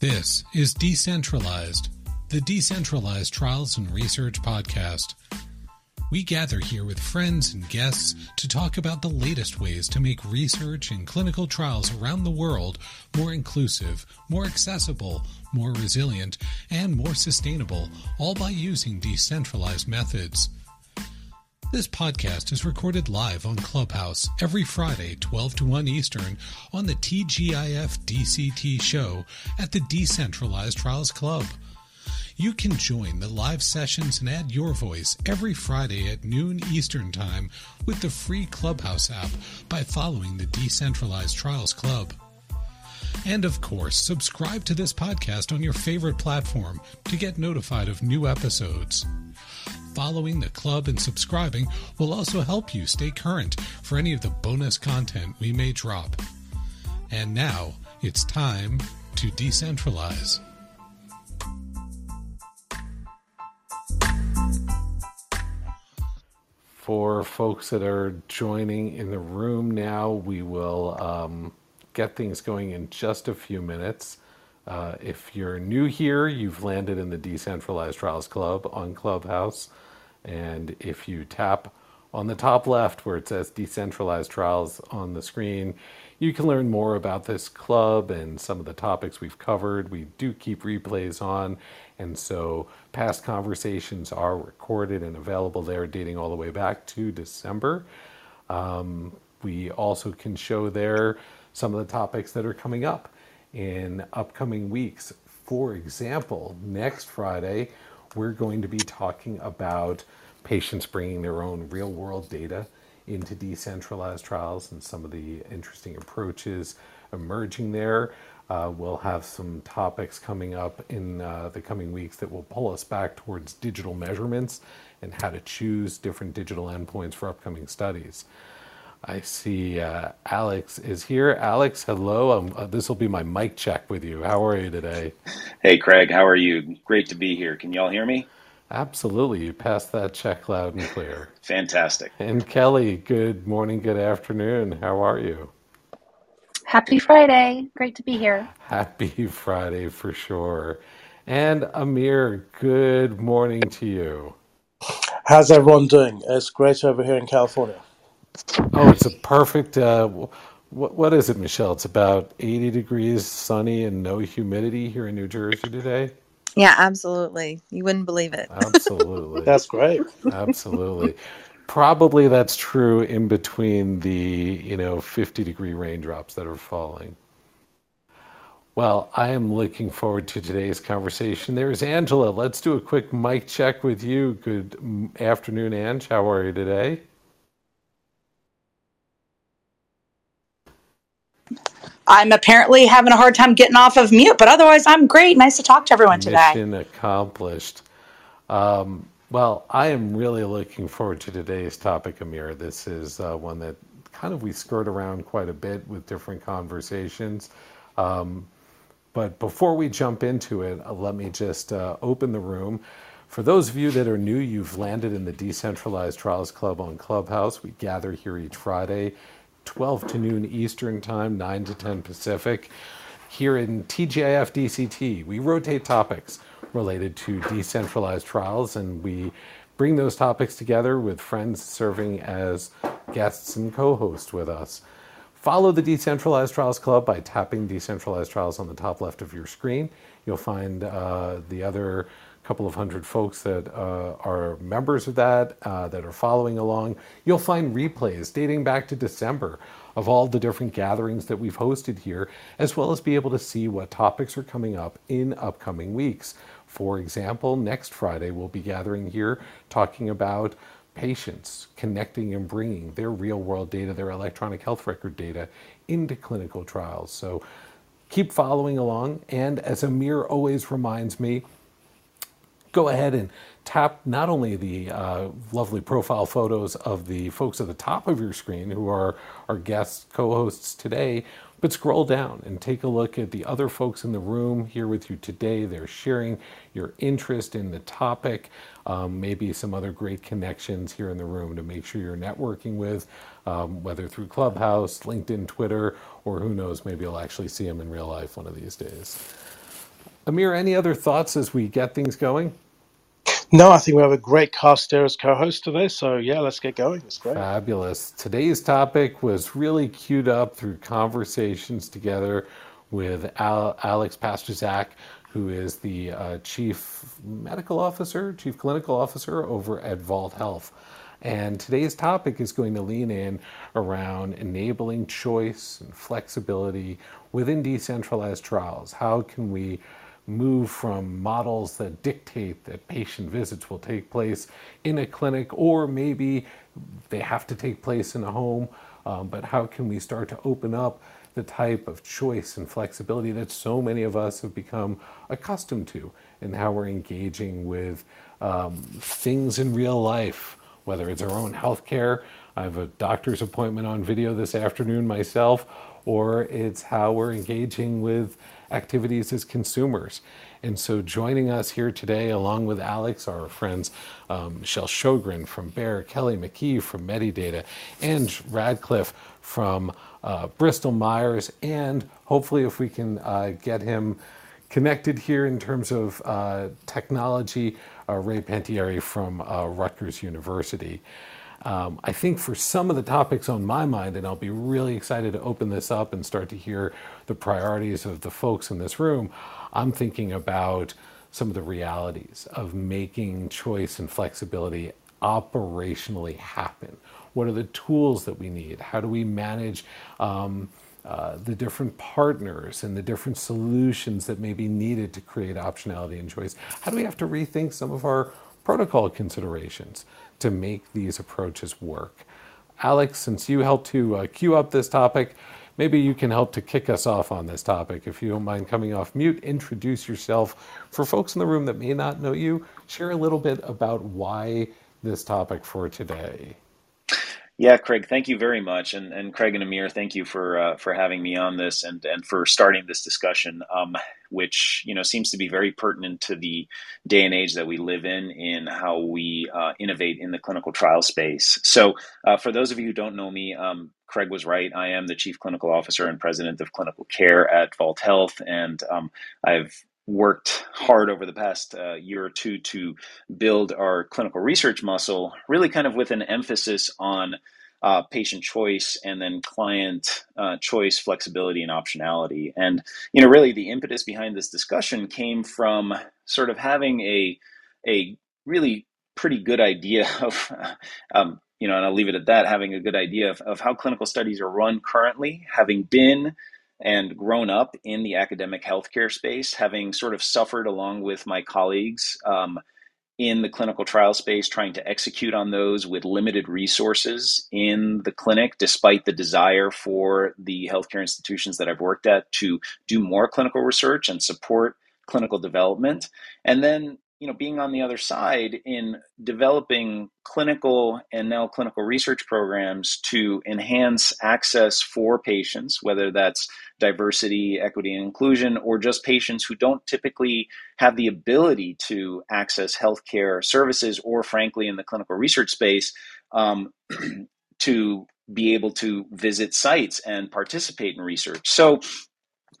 This is Decentralized, the Decentralized Trials and Research Podcast. We gather here with friends and guests to talk about the latest ways to make research and clinical trials around the world more inclusive, more accessible, more resilient, and more sustainable, all by using decentralized methods. This podcast is recorded live on Clubhouse every Friday, 12 to 1 Eastern, on the TGIF DCT show at the Decentralized Trials Club. You can join the live sessions and add your voice every Friday at noon Eastern Time with the free Clubhouse app by following the Decentralized Trials Club. And of course, subscribe to this podcast on your favorite platform to get notified of new episodes. Following the club and subscribing will also help you stay current for any of the bonus content we may drop. And now it's time to decentralize. For folks that are joining in the room now, we will um, get things going in just a few minutes. Uh, if you're new here, you've landed in the Decentralized Trials Club on Clubhouse. And if you tap on the top left where it says Decentralized Trials on the screen, you can learn more about this club and some of the topics we've covered. We do keep replays on, and so past conversations are recorded and available there, dating all the way back to December. Um, we also can show there some of the topics that are coming up in upcoming weeks. For example, next Friday, we're going to be talking about patients bringing their own real world data into decentralized trials and some of the interesting approaches emerging there. Uh, we'll have some topics coming up in uh, the coming weeks that will pull us back towards digital measurements and how to choose different digital endpoints for upcoming studies. I see uh, Alex is here. Alex, hello. Um, uh, this will be my mic check with you. How are you today? Hey, Craig. How are you? Great to be here. Can you all hear me? Absolutely. You passed that check loud and clear. Fantastic. And Kelly, good morning, good afternoon. How are you? Happy Friday. Great to be here. Happy Friday for sure. And Amir, good morning to you. How's everyone doing? It's great over here in California. Oh, it's a perfect. Uh, what, what is it, Michelle? It's about 80 degrees, sunny, and no humidity here in New Jersey today. Yeah, absolutely. You wouldn't believe it. Absolutely. That's great. Absolutely. Probably that's true in between the, you know, 50 degree raindrops that are falling. Well, I am looking forward to today's conversation. There's Angela. Let's do a quick mic check with you. Good afternoon, Ange. How are you today? I'm apparently having a hard time getting off of mute, but otherwise, I'm great. Nice to talk to everyone today. Mission accomplished. Um, well, I am really looking forward to today's topic, Amir. This is uh, one that kind of we skirt around quite a bit with different conversations. Um, but before we jump into it, uh, let me just uh, open the room. For those of you that are new, you've landed in the Decentralized Trials Club on Clubhouse. We gather here each Friday 12 to noon Eastern Time, 9 to 10 Pacific. Here in TGIF DCT, we rotate topics related to decentralized trials and we bring those topics together with friends serving as guests and co hosts with us. Follow the Decentralized Trials Club by tapping Decentralized Trials on the top left of your screen. You'll find uh, the other couple of hundred folks that uh, are members of that, uh, that are following along. You'll find replays dating back to December of all the different gatherings that we've hosted here, as well as be able to see what topics are coming up in upcoming weeks. For example, next Friday we'll be gathering here talking about patients connecting and bringing their real world data, their electronic health record data into clinical trials. So keep following along. And as Amir always reminds me, go ahead and tap not only the uh, lovely profile photos of the folks at the top of your screen who are our guests, co-hosts today but scroll down and take a look at the other folks in the room here with you today. They're sharing your interest in the topic um, maybe some other great connections here in the room to make sure you're networking with um, whether through clubhouse linkedin twitter or who knows maybe you'll actually see them in real life one of these days Amir, any other thoughts as we get things going? No, I think we have a great cast here as co-host today. So yeah, let's get going. It's great. Fabulous. Today's topic was really queued up through conversations together with Al- Alex Pastuszak, who is the uh, chief medical officer, chief clinical officer over at Vault Health. And today's topic is going to lean in around enabling choice and flexibility within decentralized trials. How can we move from models that dictate that patient visits will take place in a clinic or maybe they have to take place in a home, um, but how can we start to open up the type of choice and flexibility that so many of us have become accustomed to and how we're engaging with um, things in real life, whether it's our own healthcare. I have a doctor's appointment on video this afternoon myself, or it's how we're engaging with activities as consumers. And so, joining us here today, along with Alex, our friends um, Michelle Shogren from Bayer, Kelly McKee from Medidata, and Radcliffe from uh, Bristol Myers, and hopefully, if we can uh, get him connected here in terms of uh, technology, uh, Ray Panettieri from uh, Rutgers University. Um, I think for some of the topics on my mind, and I'll be really excited to open this up and start to hear the priorities of the folks in this room, I'm thinking about some of the realities of making choice and flexibility operationally happen. What are the tools that we need? How do we manage um, uh, the different partners and the different solutions that may be needed to create optionality and choice? How do we have to rethink some of our protocol considerations to make these approaches work. Alex, since you helped to uh, queue up this topic, maybe you can help to kick us off on this topic. If you don't mind coming off mute, introduce yourself. For folks in the room that may not know you, share a little bit about why this topic for today. Yeah, Craig, thank you very much, and and Craig and Amir, thank you for uh, for having me on this and and for starting this discussion, um, which you know seems to be very pertinent to the day and age that we live in, in how we uh, innovate in the clinical trial space. So, uh, for those of you who don't know me, um, Craig was right. I am the chief clinical officer and president of clinical care at Vault Health, and um, I've worked hard over the past uh, year or two to build our clinical research muscle, really kind of with an emphasis on uh, patient choice and then client uh, choice, flexibility, and optionality. And you know, really, the impetus behind this discussion came from sort of having a a really pretty good idea of. Um, you know, and I'll leave it at that. Having a good idea of, of how clinical studies are run currently, having been and grown up in the academic healthcare space, having sort of suffered along with my colleagues um, in the clinical trial space, trying to execute on those with limited resources in the clinic, despite the desire for the healthcare institutions that I've worked at to do more clinical research and support clinical development. And then you know being on the other side in developing clinical and now clinical research programs to enhance access for patients whether that's diversity equity and inclusion or just patients who don't typically have the ability to access healthcare services or frankly in the clinical research space um, to be able to visit sites and participate in research. So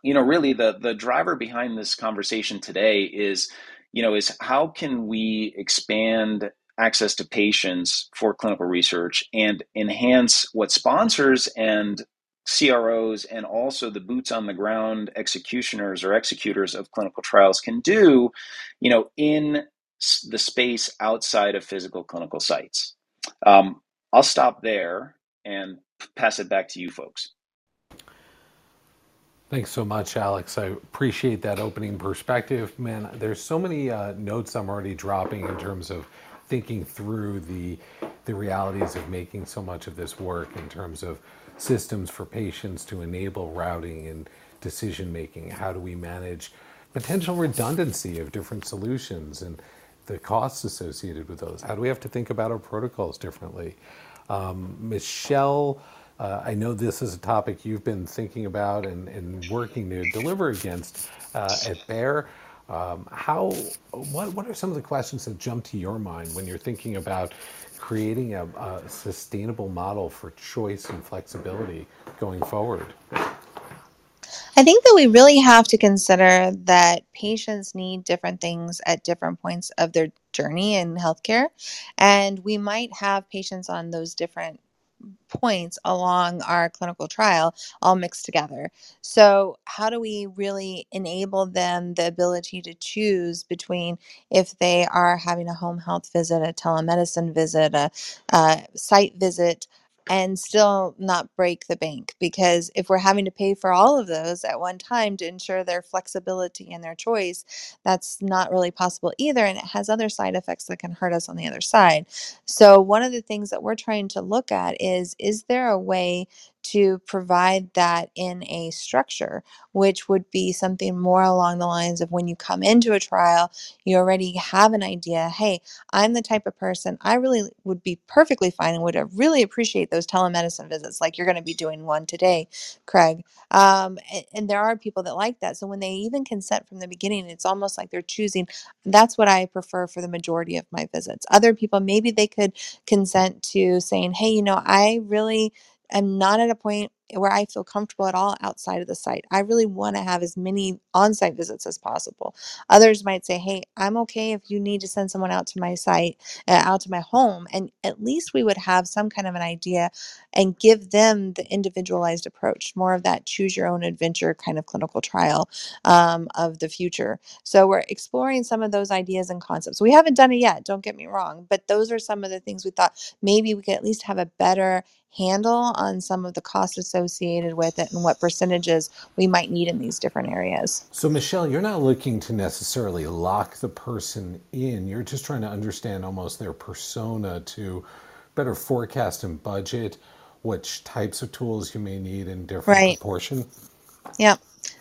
you know really the the driver behind this conversation today is you know, is how can we expand access to patients for clinical research and enhance what sponsors and CROs and also the boots on the ground executioners or executors of clinical trials can do, you know, in the space outside of physical clinical sites. Um, I'll stop there and pass it back to you folks. Thanks so much, Alex. I appreciate that opening perspective. Man, there's so many uh, notes I'm already dropping in terms of thinking through the the realities of making so much of this work in terms of systems for patients to enable routing and decision making. How do we manage potential redundancy of different solutions and the costs associated with those? How do we have to think about our protocols differently? Um, Michelle uh, I know this is a topic you've been thinking about and, and working to deliver against uh, at Bayer. Um, how, what, what are some of the questions that jump to your mind when you're thinking about creating a, a sustainable model for choice and flexibility going forward? I think that we really have to consider that patients need different things at different points of their journey in healthcare. And we might have patients on those different points along our clinical trial all mixed together. So, how do we really enable them the ability to choose between if they are having a home health visit, a telemedicine visit, a, a site visit? And still not break the bank because if we're having to pay for all of those at one time to ensure their flexibility and their choice that's not really possible either and it has other side effects that can hurt us on the other side. So one of the things that we're trying to look at is is there a way to provide that in a structure, which would be something more along the lines of when you come into a trial, you already have an idea hey, I'm the type of person I really would be perfectly fine and would really appreciate those telemedicine visits, like you're going to be doing one today, Craig. Um, and, and there are people that like that. So when they even consent from the beginning, it's almost like they're choosing. That's what I prefer for the majority of my visits. Other people, maybe they could consent to saying, hey, you know, I really am not at a point where I feel comfortable at all outside of the site. I really want to have as many on site visits as possible. Others might say, hey, I'm okay if you need to send someone out to my site, uh, out to my home. And at least we would have some kind of an idea and give them the individualized approach, more of that choose your own adventure kind of clinical trial um, of the future. So we're exploring some of those ideas and concepts. We haven't done it yet, don't get me wrong, but those are some of the things we thought maybe we could at least have a better handle on some of the costs associated with it and what percentages we might need in these different areas. So, Michelle, you're not looking to necessarily lock the person in. You're just trying to understand almost their persona to better forecast and budget which types of tools you may need in different Right. proportion. Yeah.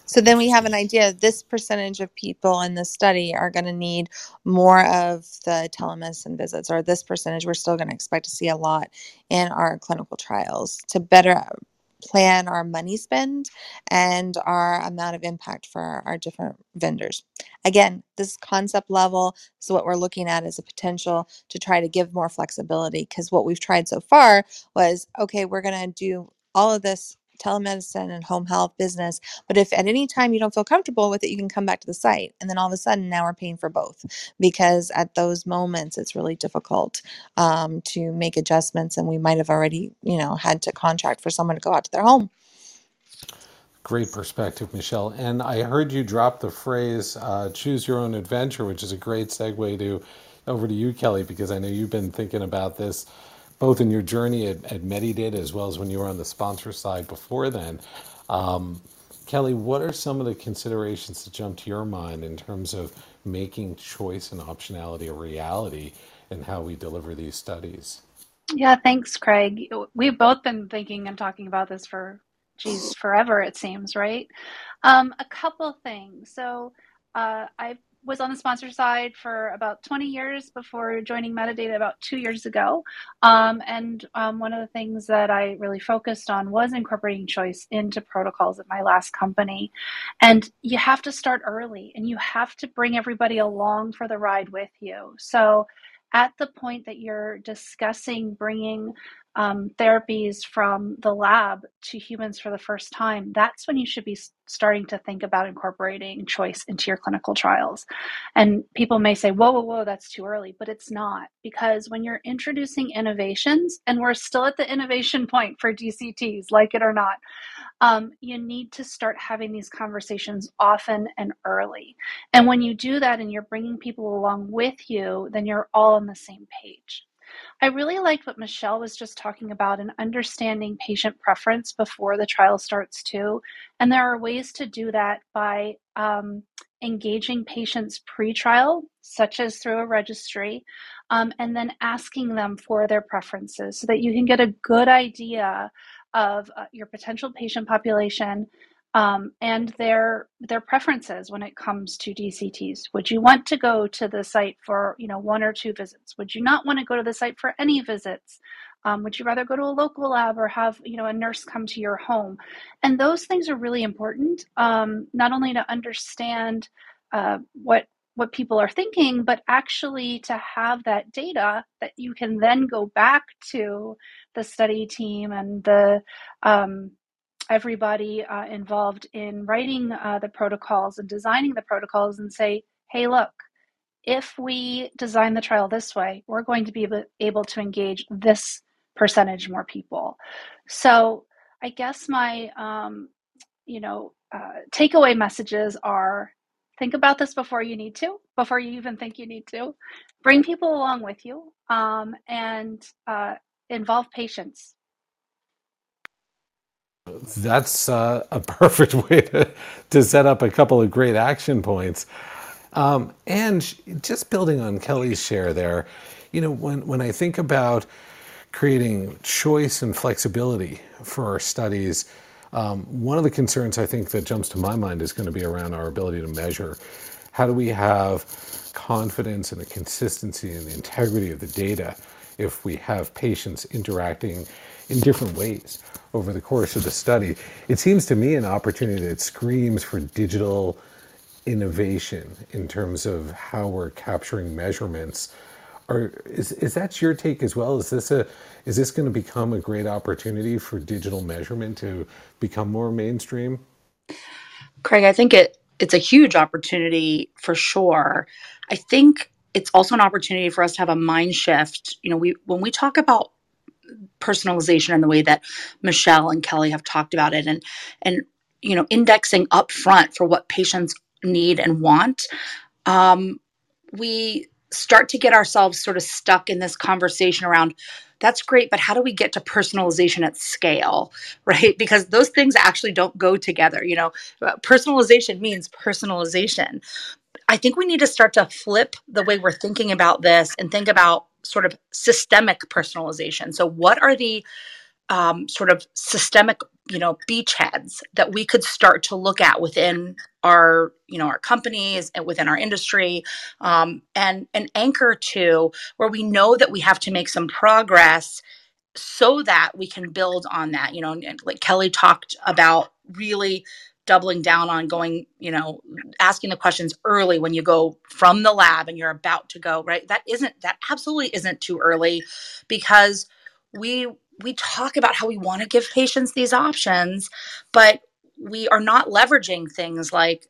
So then we have an idea this percentage of people in the study are going to need more of the telemedicine visits, or this percentage we're still going to expect to see a lot in our clinical trials to better plan our money spend and our amount of impact for our, different vendors. Again, this concept level is what we're looking at as a potential to try to give more flexibility because what we've tried so far was okay, we're going to do all of this telemedicine and home health business but if at any time you don't feel comfortable with it you can come back to the site and then all of a sudden now we're paying for both because at those moments it's really difficult um, to make adjustments and we might have already you know had to contract for someone to go out to their home Great perspective, Michelle. And I heard you drop the phrase uh, "choose your own adventure," which is a great segue to over to you, Kelly, because I know you've been thinking about this both in your journey at, at Medidata as well as when you were on the sponsor side before then. Um, Kelly, what are some of the considerations that jump to your mind in terms of making choice and optionality a reality in how we deliver these studies? Yeah, thanks, Craig. We've both been thinking and talking about this for, geez, forever, it seems, right? Um, a couple things. So, uh, I was on the sponsor side for about 20 years before joining Medidata about two years ago. Um, and um, one of the things that I really focused on was incorporating choice into protocols at my last company. And you have to start early and you have to bring everybody along for the ride with you. So, at the point that you're discussing bringing um, therapies from the lab to humans for the first time, that's when you should be starting to think about incorporating choice into your clinical trials. And people may say, whoa, whoa, whoa, that's too early, but it's not because when you're introducing innovations, and we're still at the innovation point for DCTs, like it or not, um, you need to start having these conversations often and early. And when you do that and you're bringing people along with you, then you're all on the same page. I really liked what Michelle was just talking about and understanding patient preference before the trial starts, too. And there are ways to do that by um, engaging patients pre trial, such as through a registry, um, and then asking them for their preferences so that you can get a good idea of uh, your potential patient population um, and their their preferences when it comes to DCTs. Would you want to go to the site for you know one or two visits? Would you not want to go to the site for any visits? Um, would you rather go to a local lab or have you know a nurse come to your home? And those things are really important, um, not only to understand uh, what what people are thinking, but actually to have that data that you can then go back to the study team and the um, everybody uh, involved in writing uh, the protocols and designing the protocols and say, hey, look, if we design the trial this way, we're going to be able to engage this percentage more people. So I guess my, um, you know, uh, takeaway messages are think about this before you need to, before you even think you need to. Bring people along with you um, and uh, involve patients. That's uh, a perfect way to, to set up a couple of great action points. Um, and just building on Kelly's share there, you know, when, when I think about creating choice and flexibility for our studies, um, one of the concerns I think that jumps to my mind is going to be around our ability to measure. How do we have confidence in the consistency and the integrity of the data if we have patients interacting in different ways over the course of the study? It seems to me an opportunity that screams for digital innovation in terms of how we're capturing measurements. Or is, is that your take as well? Is this a is this going to become a great opportunity for digital measurement to become more mainstream? Craig, I think it it's a huge opportunity for sure. I think it's also an opportunity for us to have a mind shift. You know, we when we talk about personalization and the way that Michelle and Kelly have talked about it and and you know indexing up front for what patients need and want um, we start to get ourselves sort of stuck in this conversation around that's great but how do we get to personalization at scale? Right? Because those things actually don't go together you know? Personalization means personalization i think we need to start to flip the way we're thinking about this and think about sort of systemic personalization. So what are the um, sort of systemic you know beachheads that we could start to look at within our you know our companies and within our industry um, and an anchor to where we know that we have to make some progress so that we can build on that you know like kelly talked about really doubling down on going you know asking the questions early when you go from the lab and you're about to go right? That isn't that absolutely isn't too early because we we talk about how we want to give patients these options, but we are not leveraging things like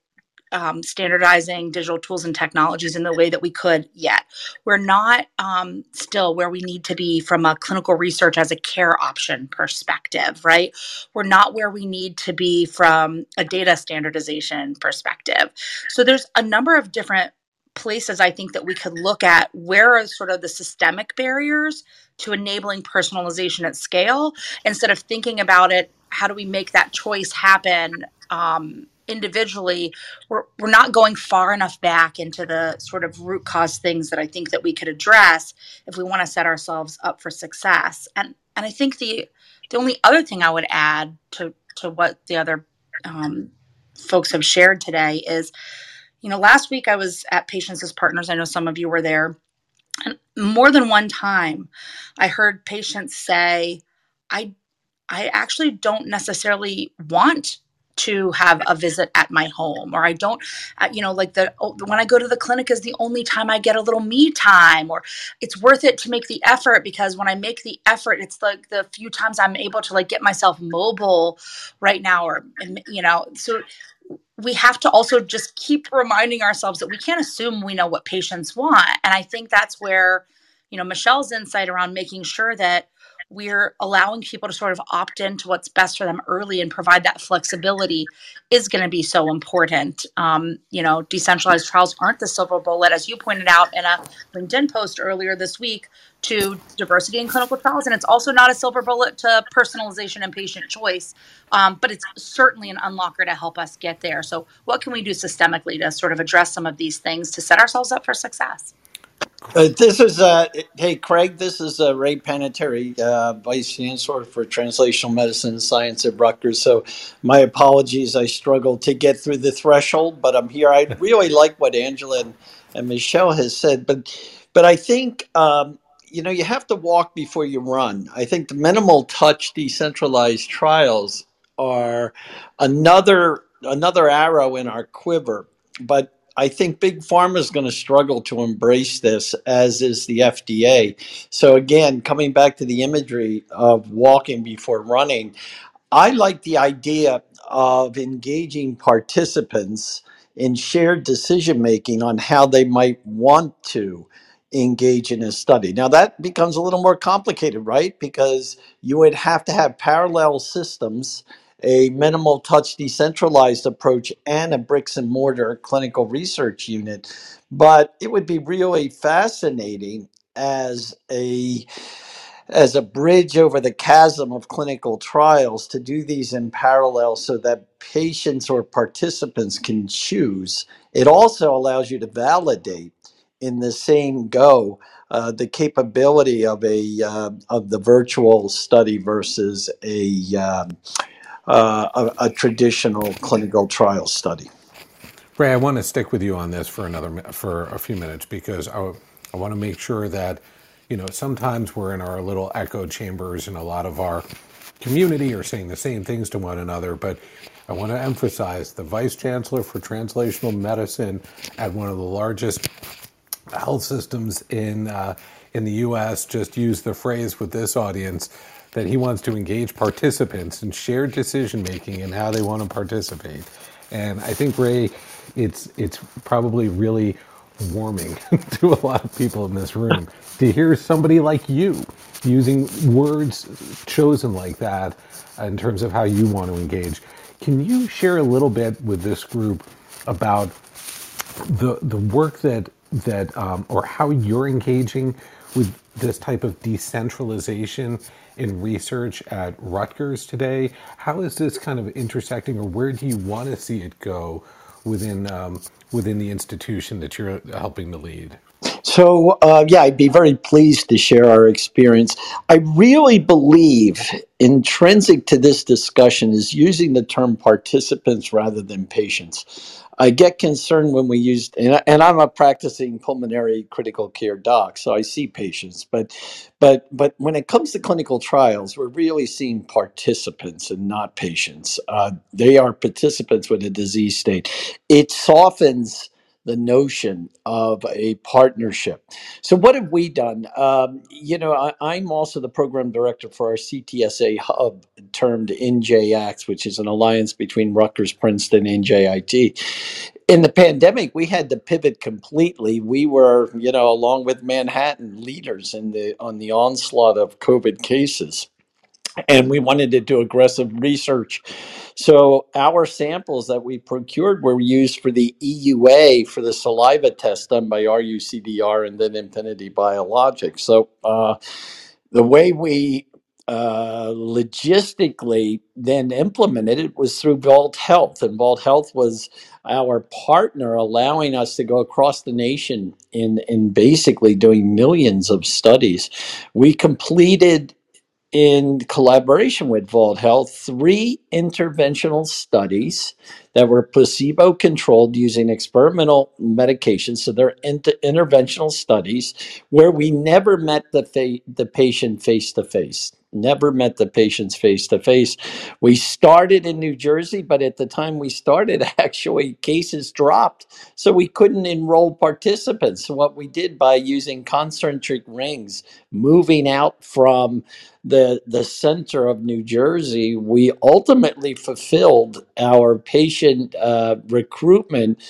um, standardizing digital tools and technologies in the way that we could yet. We're not um, still where we need to be from a clinical research as a care option perspective, right? We're not where we need to be from a data standardization perspective. So there's a number of different places I think that we could look at where are sort of the systemic barriers to enabling personalization at scale instead of thinking about it how do we make that choice happen um, individually we're, we're not going far enough back into the sort of root cause things that i think that we could address if we want to set ourselves up for success. And and i think the the only other thing i would add to to what the other um, folks have shared today is you know last week i was at patients as partners. I know some of you were there. And more than one time, I heard patients say, I, I actually don't necessarily want to have a visit at my home or i don't uh, you know like the oh, when i go to the clinic is the only time i get a little me time or it's worth it to make the effort because when i make the effort it's like the few times i'm able to like get myself mobile right now or you know so we have to also just keep reminding ourselves that we can't assume we know what patients want. And I think that's where, you know, Michelle's insight around making sure that we're allowing people to sort of opt into what's best for them early and provide that flexibility is going to be so important. Um, you know, decentralized trials aren't the silver bullet, as you pointed out in a LinkedIn post earlier this week, to diversity in clinical trials. And it's also not a silver bullet to personalization and patient choice, um, but it's certainly an unlocker to help us get there. So, what can we do systemically to sort of address some of these things to set ourselves up for success? Uh, this is uh, hey Craig. This is uh, Ray Panettieri, uh, Vice Chancellor for Translational Medicine and Science at Rutgers. So, my apologies. I struggled to get through the threshold, but I'm here. I really like what Angela and, and Michelle has said, but but I think um, you know you have to walk before you run. I think the minimal touch decentralized trials are another another arrow in our quiver, but I think big pharma is going to struggle to embrace this, as is the FDA. So again, coming back to the imagery of walking before running, I like the idea of engaging participants in shared decision making on how they might want to engage in a study. Now, that becomes a little more complicated, right? Because you would have to have parallel systems, a minimal touch decentralized approach, and a bricks and mortar clinical research unit. But it would be really fascinating as a as a bridge over the chasm of clinical trials to do these in parallel so that patients or participants can choose. It also allows you to validate in the same go uh, the capability of a uh, of the virtual study versus a, um, uh, a a traditional clinical trial study. Ray, I want to stick with you on this for another for a few minutes because I, I want to make sure that you know sometimes we're in our little echo chambers and a lot of our community are saying the same things to one another, but I want to emphasize the vice chancellor for translational medicine at one of the largest health systems in uh, in the U.S. just used the phrase with this audience that he wants to engage participants in shared decision making and how they want to participate. And I think Ray, it's it's probably really warming to a lot of people in this room to hear somebody like you using words chosen like that in terms of how you want to engage. Can you share a little bit with this group about the the work that that um, or how you're engaging with this type of decentralization in research at Rutgers today. How is this kind of intersecting, or where do you want to see it go within um, within the institution that you're helping to lead? So, uh, yeah, I'd be very pleased to share our experience. I really believe intrinsic to this discussion is using the term participants rather than patients. I get concerned when we use, and, I, and I'm a practicing pulmonary critical care doc, so I see patients. But, but, but when it comes to clinical trials, we're really seeing participants and not patients. Uh, they are participants with a disease state. It softens the notion of a partnership. So, what have we done? Um, you know, I, I'm also the program director for our CTSA hub termed NJ ACTS, which is an alliance between Rutgers, Princeton, and JIT. In the pandemic, we had to pivot completely. We were, you know, along with Manhattan, leaders in the on the onslaught of COVID cases and we wanted to do aggressive research. So our samples that we procured were used for the EUA for the saliva test done by RUCDR and then Infinite Biologics. So uh, the way we uh, logistically then implemented it was through Vault Health, and Vault Health was our partner, allowing us to go across the nation in in basically doing millions of studies. We completed in collaboration with Vault Health, three interventional studies that were placebo controlled using experimental medications. So they're inter- interventional studies where we never met the, fa- the patient face to face. Never met the patients face to face. We started in New Jersey, but at the time we started, actually cases dropped. So we couldn't enroll participants. So what we did by using concentric rings, moving out from the the center of New Jersey, we ultimately fulfilled our patient uh, recruitment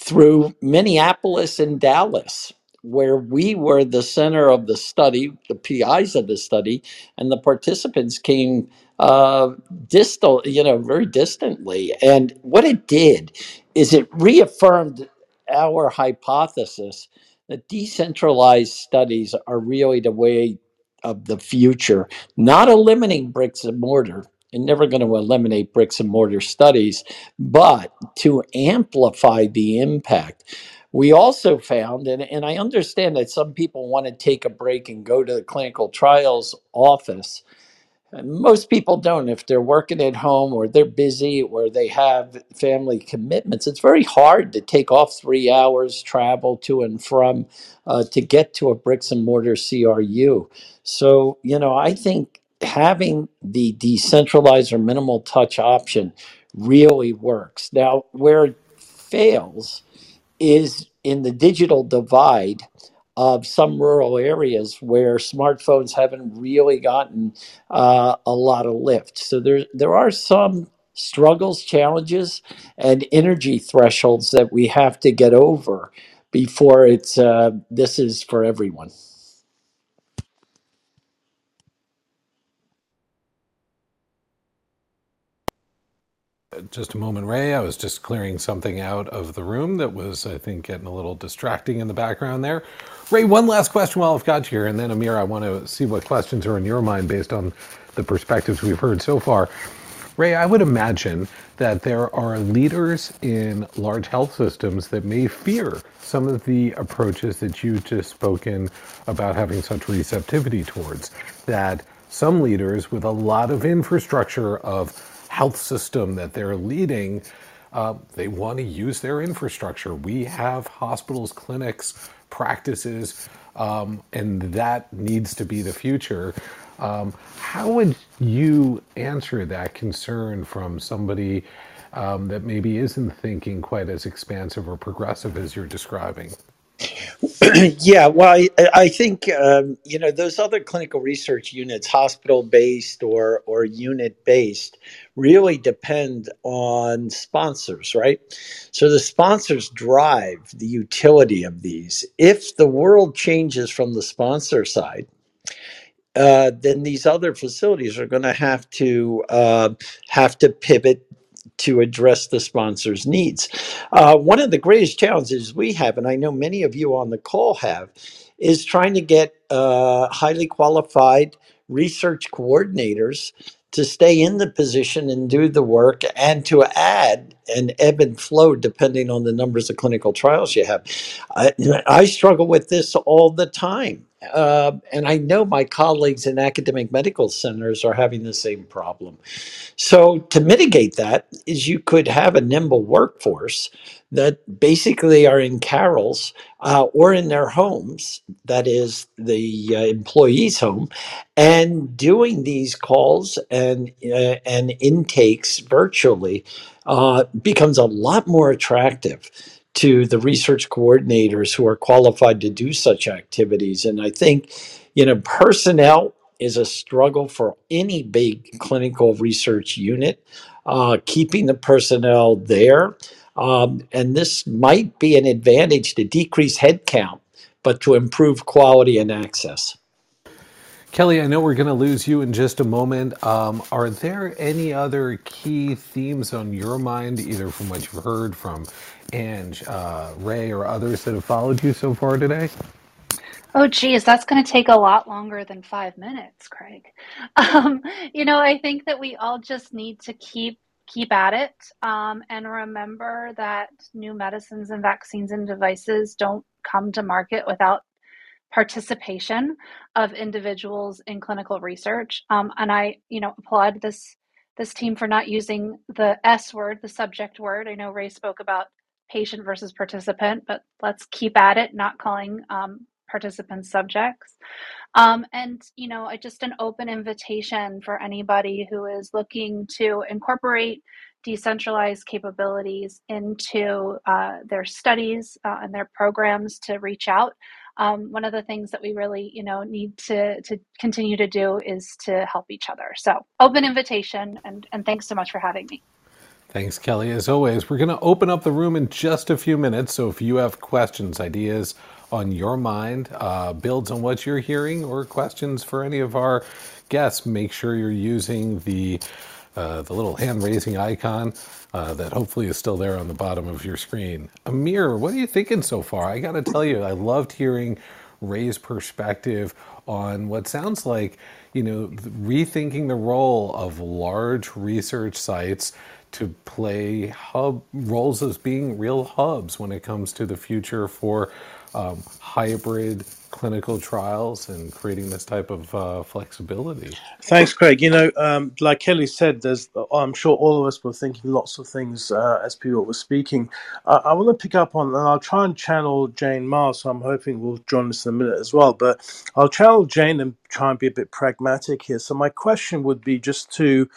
through Minneapolis and Dallas, where we were the center of the study, the PIs of the study, and the participants came uh, distal, you know, very distantly. And what it did is it reaffirmed our hypothesis that decentralized studies are really the way of the future, not eliminating bricks and mortar. and never going to eliminate bricks and mortar studies, but to amplify the impact. We also found, and, and I understand that some people want to take a break and go to the clinical trials office and most people don't. If they're working at home or they're busy or they have family commitments, it's very hard to take off three hours, travel to and from uh, to get to a bricks and mortar CRU. So, you know, I think having the decentralized or minimal touch option really works. Now, where it fails is in the digital divide of some rural areas where smartphones haven't really gotten uh, a lot of lift. So there there are some struggles, challenges, and energy thresholds that we have to get over before it's uh, this is for everyone. Just a moment, Ray. I was just clearing something out of the room that was, I think, getting a little distracting in the background there. Ray, one last question while I've got you here, and then Amir, I want to see what questions are in your mind based on the perspectives we've heard so far. Ray, I would imagine that there are leaders in large health systems that may fear some of the approaches that you've just spoken about having such receptivity towards. That some leaders with a lot of infrastructure of health system that they're leading, uh, they want to use their infrastructure. We have hospitals, clinics, practices, um, and that needs to be the future. Um, how would you answer that concern from somebody um, that maybe isn't thinking quite as expansive or progressive as you're describing? yeah, well, I, I think um, you know those other clinical research units, hospital based or or unit based, really depend on sponsors, right? So the sponsors drive the utility of these. If the world changes from the sponsor side, uh, then these other facilities are going to have to uh, have to pivot to address the sponsor's needs. Uh, one of the greatest challenges we have, and I know many of you on the call have, is trying to get uh, highly qualified research coordinators to stay in the position and do the work and to add an ebb and flow depending on the numbers of clinical trials you have. I, I struggle with this all the time. Uh, and I know my colleagues in academic medical centers are having the same problem. So, to mitigate that, is you could have a nimble workforce that basically are in carrels uh, or in their homes, that is the uh, employee's home, and doing these calls and uh, and intakes virtually uh, becomes a lot more attractive to the research coordinators who are qualified to do such activities. And I think, you know, personnel is a struggle for any big clinical research unit. Uh, keeping the personnel there um, and this might be an advantage to decrease headcount, but to improve quality and access. Kelly, I know we're going to lose you in just a moment. Um, are there any other key themes on your mind, either from what you've heard from Ange, uh, Ray, or others that have followed you so far today? Oh, geez, that's going to take a lot longer than five minutes, Craig. Um, you know, I think that we all just need to keep keep at it um, and remember that new medicines and vaccines and devices don't come to market without participation of individuals in clinical research um, and i you know applaud this this team for not using the s word the subject word i know ray spoke about patient versus participant but let's keep at it not calling um, participants subjects. Um, and you know just an open invitation for anybody who is looking to incorporate decentralized capabilities into uh, their studies uh, and their programs to reach out. Um, one of the things that we really you know need to to continue to do is to help each other. So open invitation and and thanks so much for having me Thanks, Kelly. As always, we're going to open up the room in just a few minutes. So if you have questions, ideas, on your mind, uh, builds on what you're hearing, or questions for any of our guests, make sure you're using the uh, the little hand raising icon uh, that hopefully is still there on the bottom of your screen. Amir, what are you thinking so far? I got to tell you, I loved hearing Ray's perspective on what sounds like, you know, rethinking the role of large research sites to play hub roles as being real hubs when it comes to the future for um, hybrid clinical trials and creating this type of uh, flexibility. Thanks, Craig. You know, um, like Kelly said, there's I'm sure all of us were thinking lots of things uh, as people were speaking. Uh, I want to pick up on, and I'll try and channel Jane Mars, so I'm hoping we'll join us in a minute as well. But I'll channel Jane and try and be a bit pragmatic here. So my question would be just to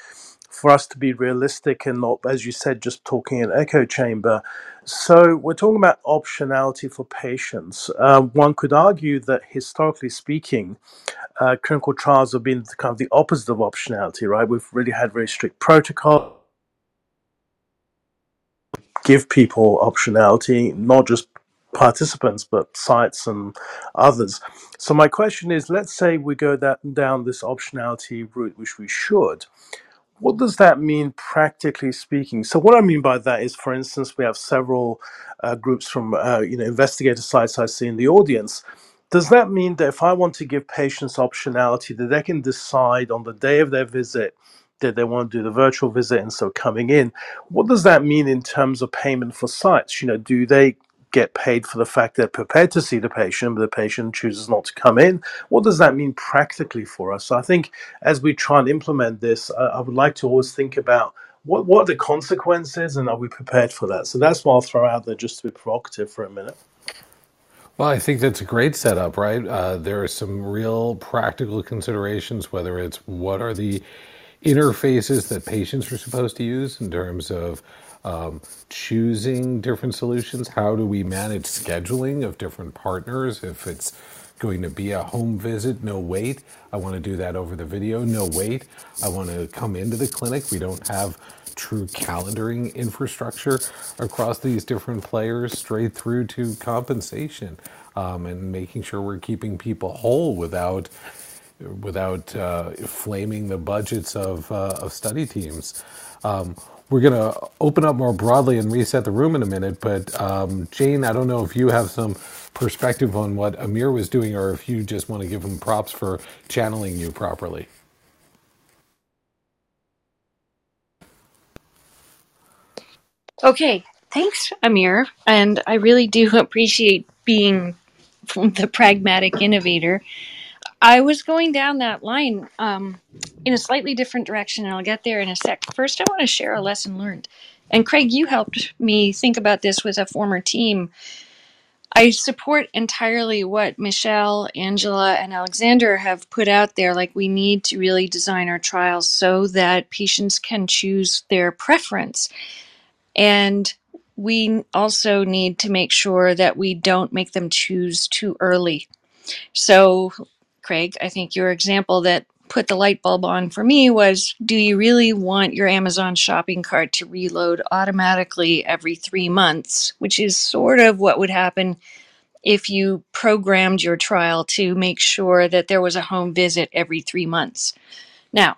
for us to be realistic and not, as you said, just talking an echo chamber. So we're talking about optionality for patients. Uh, one could argue that historically speaking, uh, clinical trials have been kind of the opposite of optionality, right? We've really had very strict protocol, give people optionality, not just participants, but sites and others. So my question is, let's say we go that, down this optionality route, which we should. What does that mean practically speaking? So what I mean by that is, for instance, we have several uh, groups from uh, you know investigator sites I see in the audience. Does that mean that if I want to give patients optionality, that they can decide on the day of their visit that they want to do the virtual visit and so coming in? What does that mean in terms of payment for sites? You know, do they get paid for the fact they're prepared to see the patient, but the patient chooses not to come in. What does that mean practically for us? So I think as we try and implement this, uh, I would like to always think about what what are the consequences and are we prepared for that? So that's what I'll throw out there just to be provocative for a minute. Well, I think that's a great setup, right? Uh, there are some real practical considerations, whether it's what are the interfaces that patients are supposed to use in terms of um, choosing different solutions. How do we manage scheduling of different partners? If it's going to be a home visit, no wait. I want to do that over the video, no wait. I want to come into the clinic. We don't have true calendaring infrastructure across these different players, straight through to compensation um, and making sure we're keeping people whole without without uh, flaming the budgets of, uh, of study teams. Um, we're going to open up more broadly and reset the room in a minute. But um, Jane, I don't know if you have some perspective on what Amir was doing, or if you just want to give him props for channeling you properly. Okay, thanks, Amir. And I really do appreciate being the pragmatic innovator. I was going down that line um, in a slightly different direction, and I'll get there in a sec. First, I want to share a lesson learned. And Craig, you helped me think about this with a former team. I support entirely what Michelle, Angela, and Alexander have put out there. Like, we need to really design our trials so that patients can choose their preference. And we also need to make sure that we don't make them choose too early. So, Craig, I think your example that put the light bulb on for me was do you really want your Amazon shopping cart to reload automatically every three months, which is sort of what would happen if you programmed your trial to make sure that there was a home visit every three months. Now,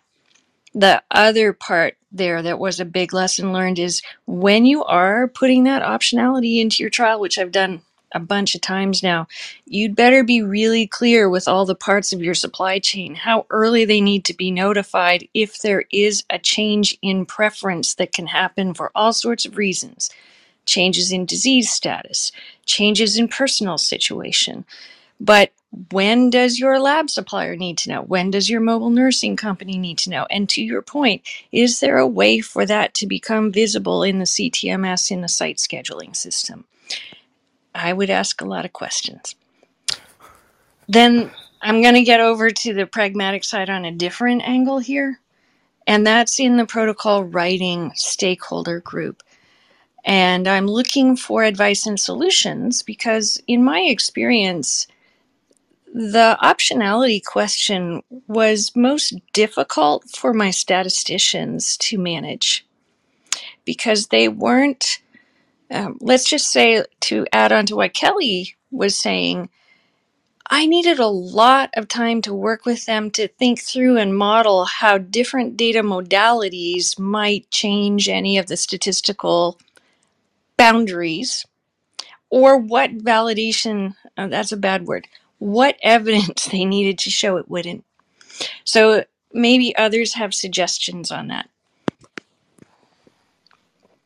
the other part there that was a big lesson learned is when you are putting that optionality into your trial, which I've done a bunch of times now. You'd better be really clear with all the parts of your supply chain how early they need to be notified if there is a change in preference that can happen for all sorts of reasons changes in disease status, changes in personal situation. But when does your lab supplier need to know? When does your mobile nursing company need to know? And to your point, is there a way for that to become visible in the CTMS in the site scheduling system? I would ask a lot of questions. Then I'm going to get over to the pragmatic side on a different angle here, and that's in the protocol writing stakeholder group. And I'm looking for advice and solutions because, in my experience, the optionality question was most difficult for my statisticians to manage because they weren't um, let's just say to add on to what Kelly was saying, I needed a lot of time to work with them to think through and model how different data modalities might change any of the statistical boundaries or what validation, oh, that's a bad word, what evidence they needed to show it wouldn't. So maybe others have suggestions on that.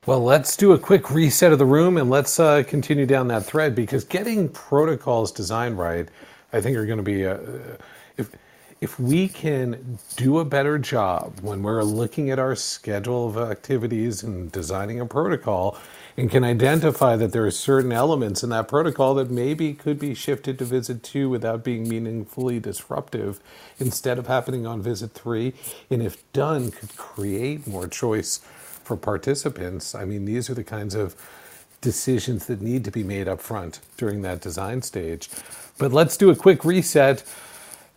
Well, let's do a quick reset of the room and let's uh, continue down that thread because getting protocols designed right, I think, are going to be a, if if we can do a better job when we're looking at our schedule of activities and designing a protocol and can identify that there are certain elements in that protocol that maybe could be shifted to visit two without being meaningfully disruptive instead of happening on visit three, and if done, could create more choice for participants. I mean, these are the kinds of decisions that need to be made up front during that design stage. But let's do a quick reset.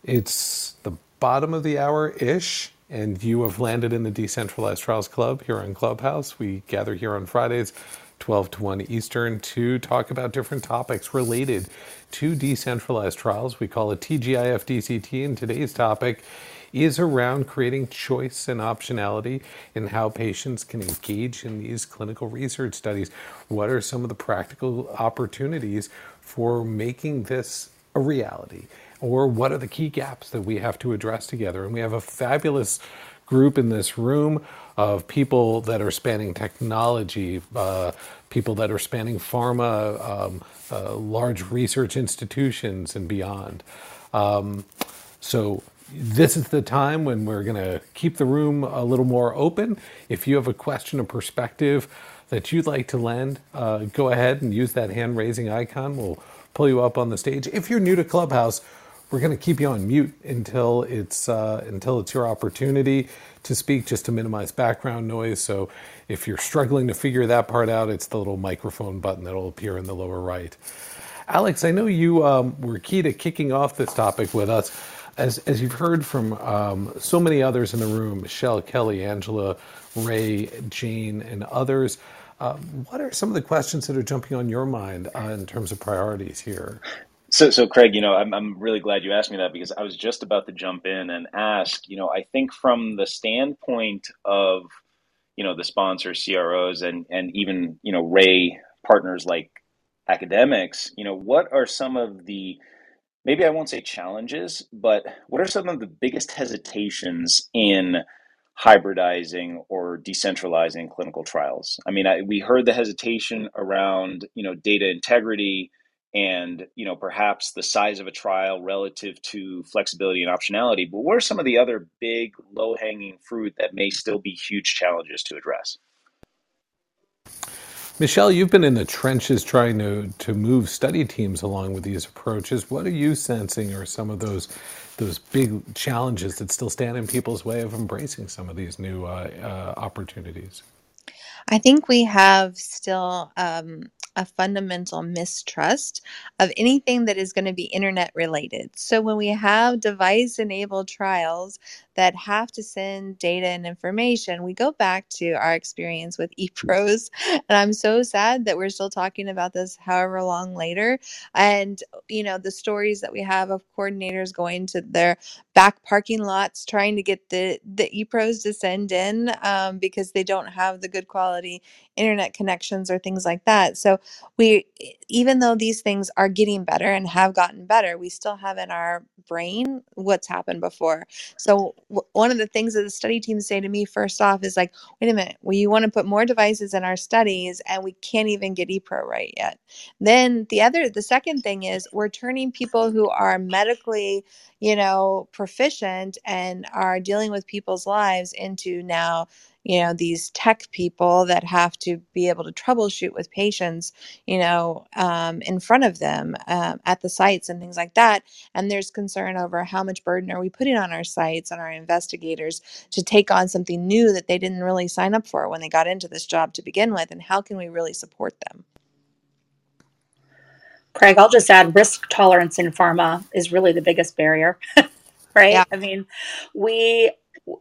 It's the bottom of the hour ish, and you have landed in the Decentralized Trials Club here on Clubhouse. We gather here on Fridays, 12 to 1 Eastern, to talk about different topics related to decentralized trials. We call it TGIF DCT, and today's topic is around creating choice and optionality in how patients can engage in these clinical research studies. What are some of the practical opportunities for making this a reality? or what are the key gaps that we have to address together? And we have a fabulous group in this room of people that are spanning technology, uh, people that are spanning pharma, um, uh, large research institutions, and beyond. Um, so this is the time when we're going to keep the room a little more open. If you have a question or perspective that you'd like to lend, uh, go ahead and use that hand raising icon. We'll pull you up on the stage. If you're new to Clubhouse, we're going to keep you on mute until it's uh, until it's your opportunity to speak, just to minimize background noise. So if you're struggling to figure that part out, it's the little microphone button that'll appear in the lower right. Alex, I know you um, were key to kicking off this topic with us. As, as you've heard from um, so many others in the room, Michelle, Kelly, Angela, Ray, Jane, and others, uh, what are some of the questions that are jumping on your mind uh, in terms of priorities here? So, so Craig, you know, I'm I'm really glad you asked me that because I was just about to jump in and ask. You know, I think from the standpoint of, you know, the sponsors, CROs, and and even you know Ray partners like academics. You know, what are some of the maybe I won't say challenges, but what are some of the biggest hesitations in hybridizing or decentralizing clinical trials? I mean, I, we heard the hesitation around you know data integrity and you know perhaps the size of a trial relative to flexibility and optionality but what are some of the other big low hanging fruit that may still be huge challenges to address michelle you've been in the trenches trying to to move study teams along with these approaches what are you sensing are some of those those big challenges that still stand in people's way of embracing some of these new uh, uh, opportunities I think we have still um, a fundamental mistrust of anything that is going to be internet related. So when we have device enabled trials that have to send data and information, we go back to our experience with ePros. And I'm so sad that we're still talking about this however long later. And, you know, the stories that we have of coordinators going to their back parking lots trying to get the, the ePros to send in um, because they don't have the good quality internet connections or things like that. So we even though these things are getting better and have gotten better, we still have in our brain what's happened before. So one of the things that the study teams say to me first off is like, wait a minute, we want to put more devices in our studies and we can't even get ePro right yet. Then the other the second thing is we're turning people who are medically, you know, proficient and are dealing with people's lives into now you know these tech people that have to be able to troubleshoot with patients you know um, in front of them um, at the sites and things like that. And there's concern over how much burden are we putting on our sites and our investigators to take on something new that they didn't really sign up for when they got into this job to begin with and how can we really support them? Craig, I'll just add risk tolerance in pharma is really the biggest barrier, right? yeah. I mean, we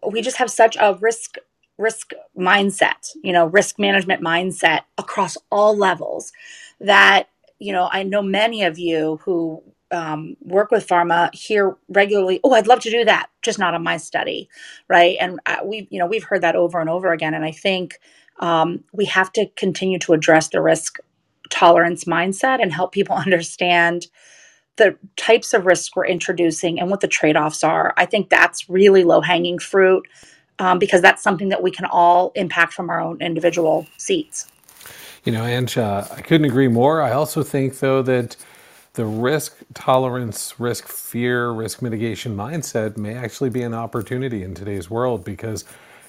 we just have such a risk risk mindset, you know, risk management mindset across all levels that, you know, I know many of you who um, work with pharma hear regularly, oh, I'd love to do that, just not on my study, right? And uh, we, you know, we've heard that over and over again. And I think um, we have to continue to address the risk tolerance mindset and help people understand the types of risks we're introducing and what the trade-offs are. I think that's really low-hanging fruit um, because that's something that we can all impact from our own individual seats. You know, Ange, uh, I couldn't agree more. I also think, though, that the risk tolerance, risk fear, risk mitigation mindset may actually be an opportunity in today's world because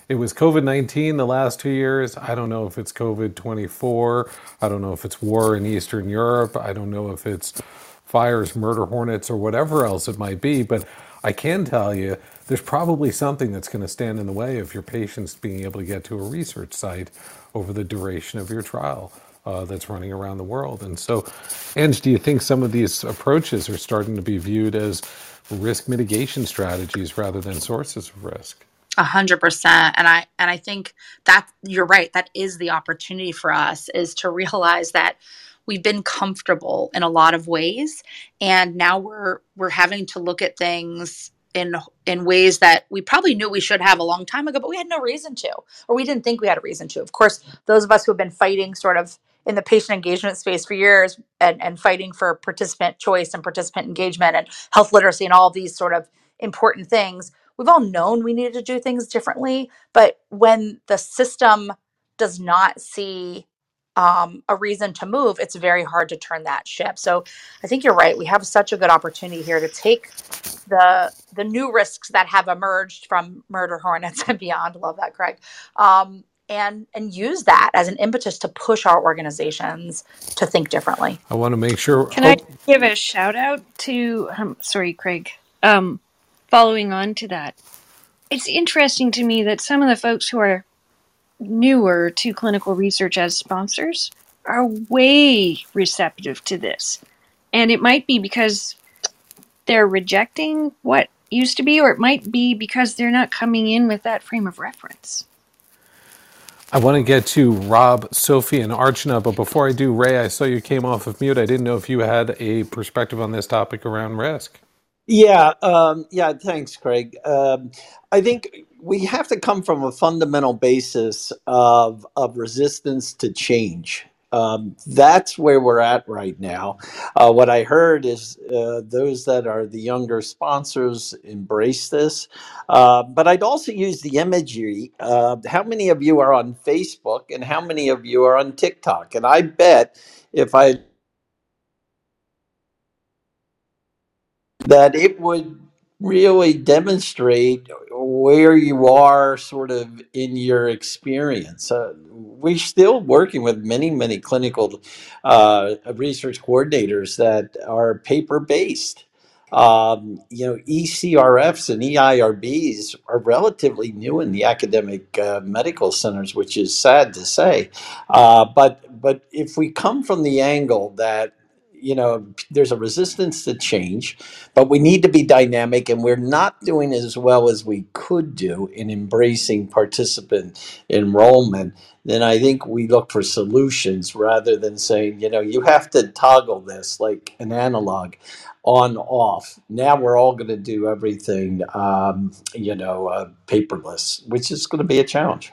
it was COVID 19 the last two years. I don't know if it's COVID 24. I don't know if it's war in Eastern Europe. I don't know if it's fires, murder hornets, or whatever else it might be. But I can tell you there's probably something that's going to stand in the way of your patients being able to get to a research site over the duration of your trial. Uh, that's running around the world. And so, Ange, do you think some of these approaches are starting to be viewed as risk mitigation strategies rather than sources of risk? A hundred percent. And I and I think that you're right. That is the opportunity for us is to realize that we've been comfortable in a lot of ways and now we're we're having to look at things in in ways that we probably knew we should have a long time ago but we had no reason to or we didn't think we had a reason to. Of course those of us who have been fighting sort of in the patient engagement space for years and, and fighting for participant choice and participant engagement and health literacy and all these sort of important things we've all known we needed to do things differently. But when the system does not see um, a reason to move, it's very hard to turn that ship. So I think you're right. We have such a good opportunity here to take the the new risks that have emerged from murder hornets and beyond. Love that, Craig. Um, and and use that as an impetus to push our organizations to think differently. I want to make sure. Can oh. I give a shout out to? Um, sorry, Craig. Um, following on to that, it's interesting to me that some of the folks who are newer to clinical research as sponsors are way receptive to this. And it might be because they're rejecting what used to be, or it might be because they're not coming in with that frame of reference. I want to get to Rob, Sophie, and Archana, but before I do, Ray, I saw you came off of mute. I didn't know if you had a perspective on this topic around risk. Yeah, um, yeah. Thanks, Craig. Um, I think we have to come from a fundamental basis of of resistance to change. Um, that's where we're at right now. Uh, what I heard is uh, those that are the younger sponsors embrace this, uh, but I'd also use the imagery. Uh, how many of you are on Facebook, and how many of you are on TikTok? And I bet if I that it would really demonstrate where you are sort of in your experience. Uh, we're still working with many, many clinical uh, research coordinators that are paper based. Um, you know, ECRFs and EIRBs are relatively new in the academic uh, medical centers, which is sad to say. Uh, but but if we come from the angle that you know, there's a resistance to change, but we need to be dynamic, and we're not doing as well as we could do in embracing participant enrollment. Then I think we look for solutions rather than saying, you know, you have to toggle this like an analog on off. Now we're all going to do everything, um, you know, uh, paperless, which is going to be a challenge.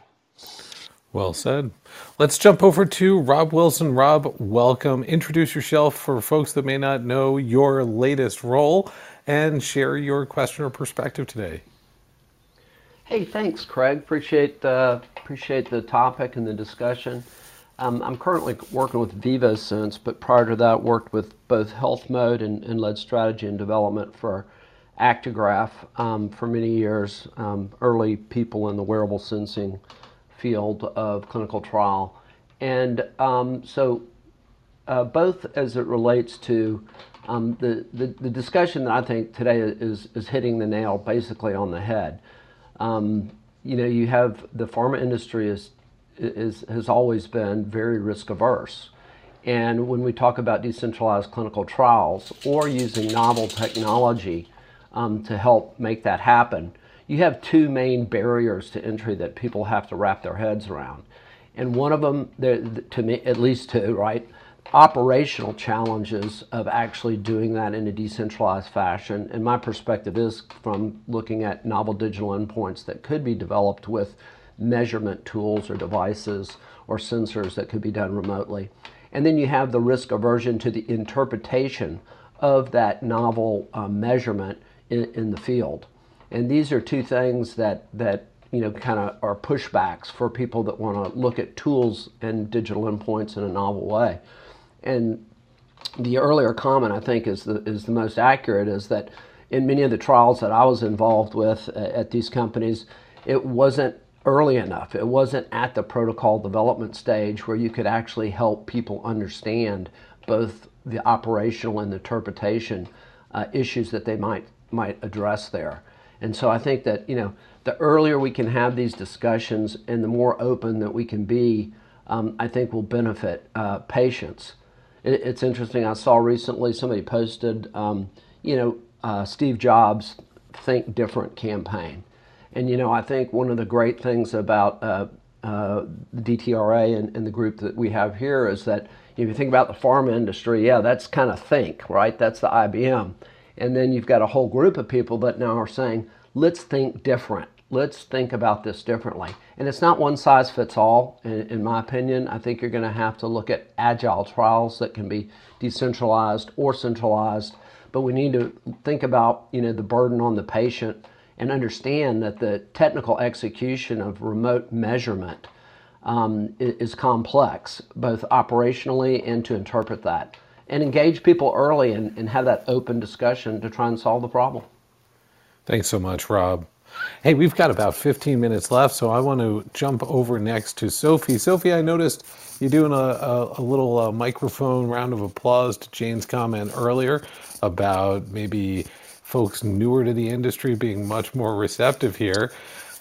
Well said. Let's jump over to Rob Wilson. Rob, welcome. Introduce yourself for folks that may not know your latest role and share your question or perspective today. Hey, thanks, Craig. Appreciate uh, appreciate the topic and the discussion. Um, I'm currently working with VivoSense, but prior to that, worked with both Health Mode and, and led strategy and development for Actigraph um, for many years. Um, early people in the wearable sensing field of clinical trial. And um, so, uh, both as it relates to um, the, the, the, discussion that I think today is, is hitting the nail basically on the head. Um, you know, you have the pharma industry is, is, has always been very risk averse. And when we talk about decentralized clinical trials or using novel technology um, to help make that happen, you have two main barriers to entry that people have to wrap their heads around. And one of them, to me, at least two, right? Operational challenges of actually doing that in a decentralized fashion. And my perspective is from looking at novel digital endpoints that could be developed with measurement tools or devices or sensors that could be done remotely. And then you have the risk aversion to the interpretation of that novel uh, measurement in, in the field. And these are two things that, that you know, kind of are pushbacks for people that want to look at tools and digital endpoints in a novel way. And the earlier comment I think is the is the most accurate is that in many of the trials that I was involved with at these companies, it wasn't early enough. It wasn't at the protocol development stage where you could actually help people understand both the operational and the interpretation uh, issues that they might might address there. And so I think that you know the earlier we can have these discussions and the more open that we can be, um, I think will benefit uh, patients. It, it's interesting. I saw recently somebody posted, um, you know, uh, Steve Jobs' Think Different campaign. And, you know, I think one of the great things about uh, uh, the DTRA and, and, the group that we have here is that if you think about the pharma industry, yeah, that's kind of think, right? That's the IBM. And then you've got a whole group of people that now are saying, let's think different. Let's think about this differently. And it's not one size fits all, in, in my opinion. I think you're going to have to look at agile trials that can be decentralized or centralized but we need to think about you know the burden on the patient and understand that the technical execution of remote measurement um, is complex, both operationally and to interpret that. And engage people early and, and have that open discussion to try and solve the problem. Thanks so much, Rob. Hey, we've got about 15 minutes left, so I want to jump over next to Sophie. Sophie, I noticed you doing a, a, a little uh, microphone round of applause to Jane's comment earlier about maybe folks newer to the industry being much more receptive here.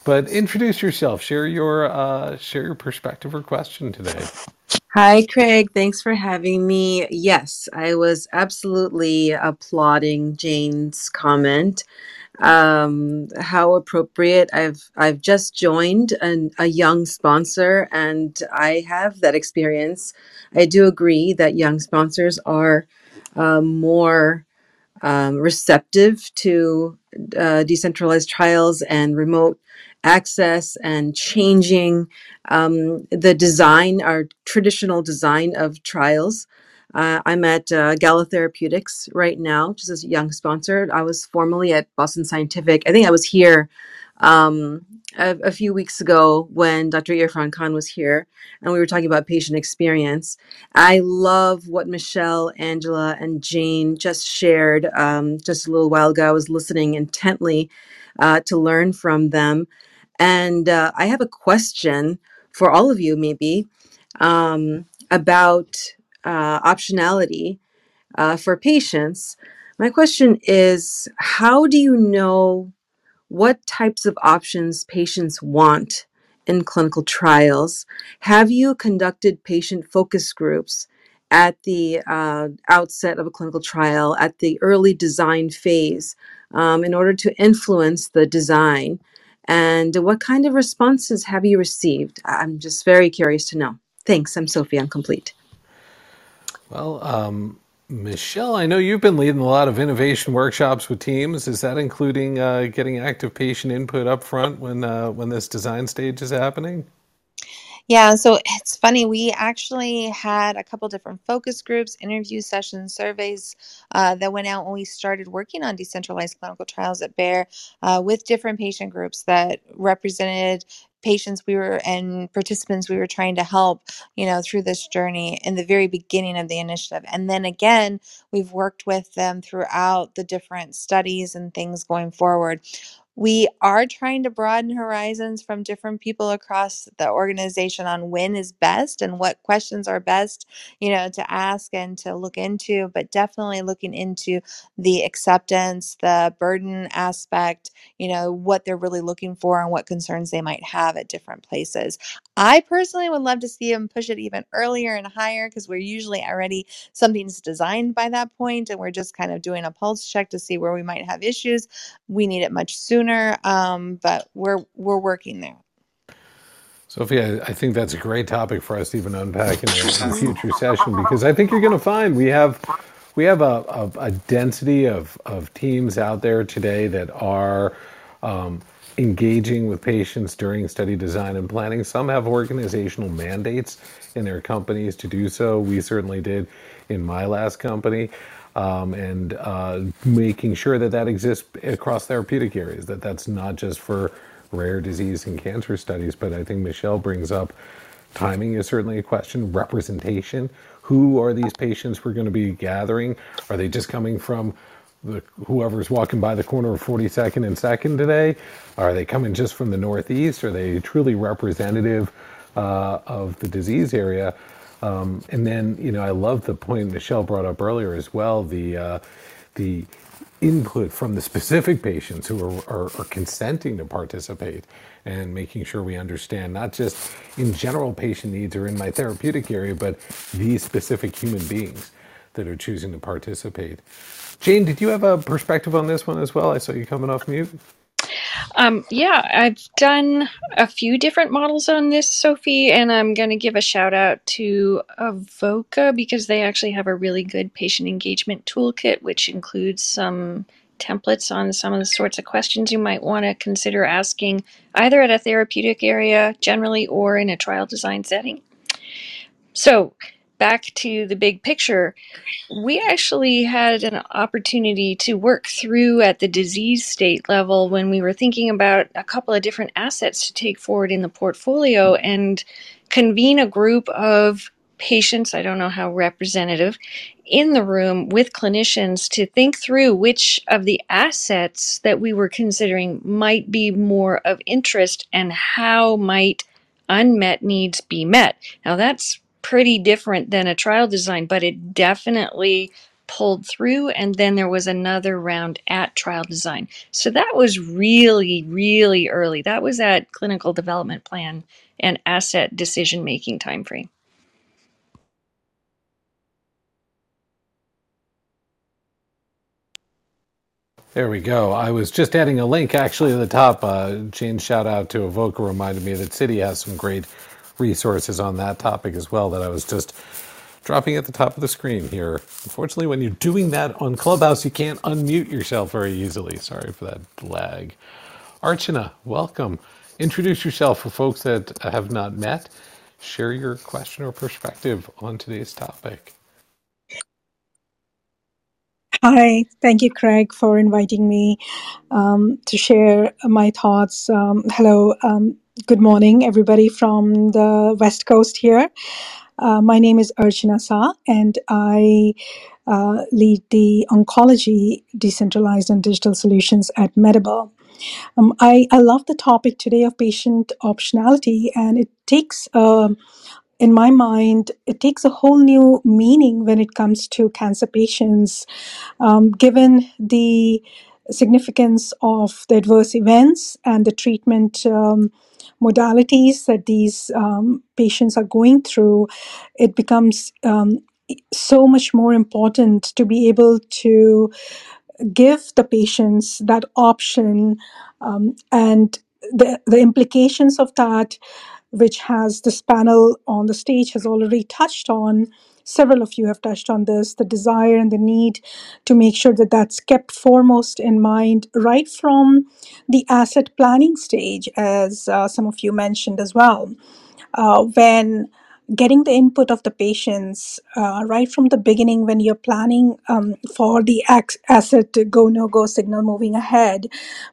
But introduce yourself. Share your uh, share your perspective or question today. Hi, Craig. Thanks for having me. Yes, I was absolutely applauding Jane's comment um, how appropriate. I've I've just joined an, a young sponsor, and I have that experience. I do agree that young sponsors are uh, more um, receptive to uh, decentralized trials and remote access and changing um, the design, our traditional design of trials. Uh, I'm at uh, Gala Therapeutics right now, just as a young sponsor. I was formerly at Boston Scientific. I think I was here um, a, a, few weeks ago when Dr. Irfan Khan was here, and we were talking about patient experience. I love what Michelle, Angela, and Jane just shared um, just a little while ago. I was listening intently uh, to learn from them. And uh, I have a question for all of you, maybe, um, about uh, optionality uh, for patients. My question is how do you know what types of options patients want in clinical trials? Have you conducted patient focus groups at the uh, outset of a clinical trial, at the early design phase, um, in order to influence the design? And what kind of responses have you received? I'm just very curious to know. Thanks. I'm Sophie. I'm complete. Well, um, Michelle, I know you've been leading a lot of innovation workshops with teams. Is that including uh, getting active patient input up front when uh, when this design stage is happening? Yeah, so it's funny. We actually had a couple different focus groups, interview sessions, surveys uh, that went out when we started working on decentralized clinical trials at Bayer uh, with different patient groups that represented patients we were and participants we were trying to help you know through this journey in the very beginning of the initiative and then again we've worked with them throughout the different studies and things going forward we are trying to broaden horizons from different people across the organization on when is best and what questions are best, you know, to ask and to look into, but definitely looking into the acceptance, the burden aspect, you know, what they're really looking for and what concerns they might have at different places. I personally would love to see them push it even earlier and higher because we're usually already something's designed by that point and we're just kind of doing a pulse check to see where we might have issues. We need it much sooner, um, but we're we're working there. Sophia, I think that's a great topic for us to even unpack in a, future session because I think you're going to find we have we have a, a, a, density of, of teams out there today that are um, engaging with patients during study design and planning. Some have organizational mandates in their companies to do so. We certainly did in my last company. Um, and uh, making sure that that exists across therapeutic areas, that that's not just for rare disease and cancer studies, but I think Michelle brings up timing is certainly a question. Representation. Who are these patients we're going to be gathering? Are they just coming from the, whoever's walking by the corner of 42nd and 2nd today? Are they coming just from the Northeast? Are they truly representative uh, of the disease area? Um, and then, you know, I love the point Michelle brought up earlier as well the, uh, the input from the specific patients who are, are, are, consenting to participate and making sure we understand not just in general patient needs or in my therapeutic area, but these specific human beings that are choosing to participate. Jane, did you have a perspective on this one as well? I saw you coming off mute. Um, yeah, I've done a few different models on this, Sophie, and I'm going to give a shout out to Avoca because they actually have a really good patient engagement toolkit, which includes some templates on some of the sorts of questions you might want to consider asking either at a therapeutic area generally or in a trial design setting. So, back to the big picture, we actually had an opportunity to work through at the disease state level when we were thinking about a couple of different assets to take forward in the portfolio and convene a group of patients, I don't know how representative, in the room with clinicians to think through which of the assets that we were considering might be more of interest and how might unmet needs be met. Now, that's pretty different than a trial design, but it definitely pulled through. And then there was another round at trial design. So that was really, really early. That was at clinical development plan and asset decision making timeframe. There we go. I was just adding a link actually at the top. Uh, Jane's shout out to Avoca reminded me that CTTI has some great resources on that topic as well that I was just dropping at the top of the screen here. Unfortunately, when you're doing that on Clubhouse, you can't unmute yourself very easily. Sorry for that lag. Archana, welcome. Introduce yourself for folks that have not met. Share your question or perspective on today's topic. Hi, thank you, Craig, for inviting me um, to share my thoughts. Um, hello, um, good morning, everybody from the West Coast here. Uh, my name is Archana Sa, and I uh, lead the oncology decentralized and digital solutions at Medable. Um, I, I love the topic today of patient optionality, and it takes um in my mind, it takes a whole new meaning when it comes to cancer patients, um, given the significance of the adverse events and the treatment um, modalities that these um, patients are going through. It becomes um, so much more important to be able to give the patients that option um, and the, the implications of that which has this panel on the stage has already touched on several of you have touched on this the desire and the need to make sure that that's kept foremost in mind right from the asset planning stage as uh, some of you mentioned as well. Uh, when getting the input of the patients uh, right from the beginning when you're planning um, for the ac- asset go no go signal moving ahead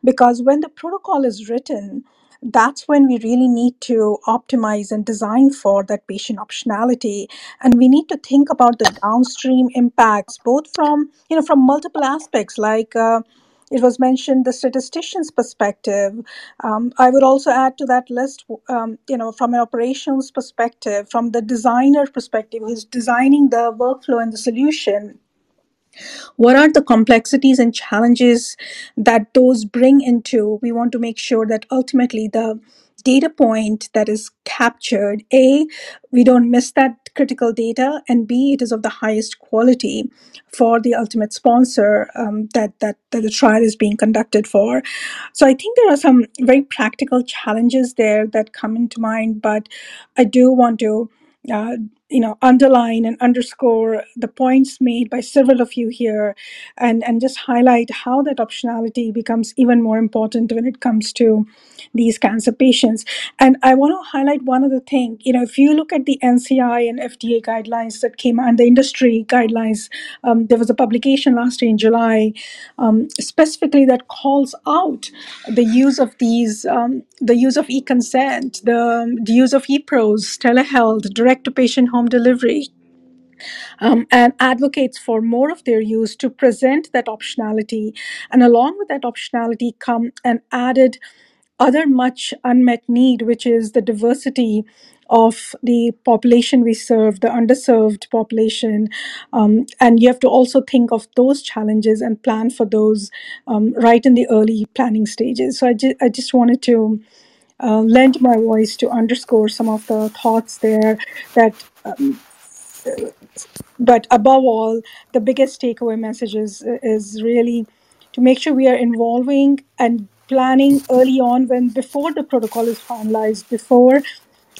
because when the protocol is written that's when we really need to optimize and design for that patient optionality. And we need to think about the downstream impacts both from you know from multiple aspects like uh, it was mentioned the statistician's perspective. Um, i would also add to that list um, you know from an operations perspective from the designer perspective who's designing the workflow and the solution what are the complexities and challenges that those bring into? We want to make sure that ultimately the data point that is captured a we don't miss that critical data and b it is of the highest quality for the ultimate sponsor um, that, that that the trial is being conducted for. So i think there are some very practical challenges there that come into mind but i do want to uh, you know underline and underscore the points made by several of you here and and just highlight how that optionality becomes even more important when it comes to these cancer patients. And i want to highlight one other thing. You know if you look at the nci and fda guidelines that came out and the industry guidelines um, there was a publication last year in july um, specifically that calls out the use of these um, the use of e-consent the, the use of e-pros telehealth direct to patient home delivery um, and advocates for more of their use to present that optionality. And along with that optionality come an added other much unmet need, which is the diversity of the population we serve, the underserved population. Um, and you have to also think of those challenges and plan for those um, right in the early planning stages. So I, ju- I just wanted to uh, lend my voice to underscore some of the thoughts there that um, but above all, the biggest takeaway message is, is really to make sure we are involving and planning early on when before the protocol is finalized, before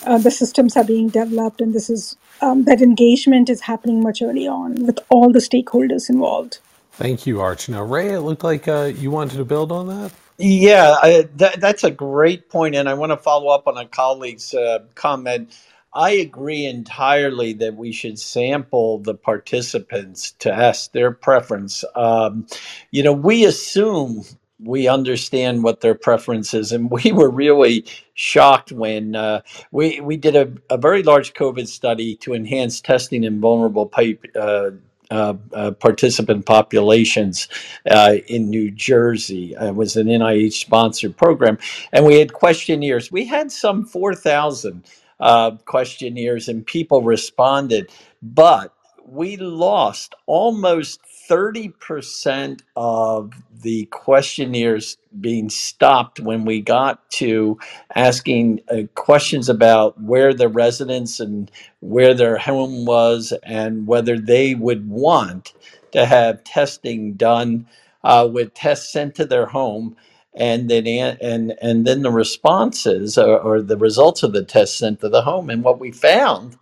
uh, the systems are being developed, and this is um, that engagement is happening much early on with all the stakeholders involved. Thank you, Arch. Now, Ray, it looked like uh, you wanted to build on that. Yeah, I, that, that's a great point, and I want to follow up on a colleague's uh, comment. I agree entirely that we should sample the participants to ask their preference. Um, you know, we assume we understand what their preference is, and we were really shocked when uh, we we did a, a very large COVID study to enhance testing in vulnerable pipe. Uh, uh, uh, participant populations uh, in New Jersey. It was an NIH sponsored program. And we had questionnaires. We had some 4,000 uh, questionnaires and people responded, but we lost almost 30% of the questionnaires being stopped when we got to asking uh, questions about where the residents and where their home was and whether they would want to have testing done uh, with tests sent to their home and then and and then the responses or, or the results of the test sent to the home and what we found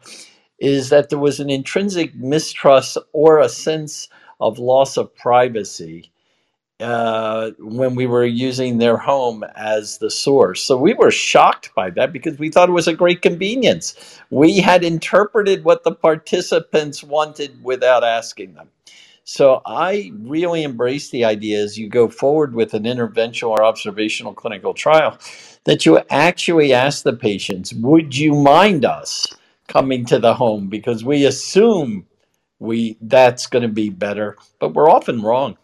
is that there was an intrinsic mistrust or a sense of loss of privacy uh, when we were using their home as the source. So we were shocked by that because we thought it was a great convenience. We had interpreted what the participants wanted without asking them. So I really embrace the idea as you go forward with an interventional or observational clinical trial that you actually ask the patients, would you mind us coming to the home? Because we assume we that's going to be better, but we're often wrong.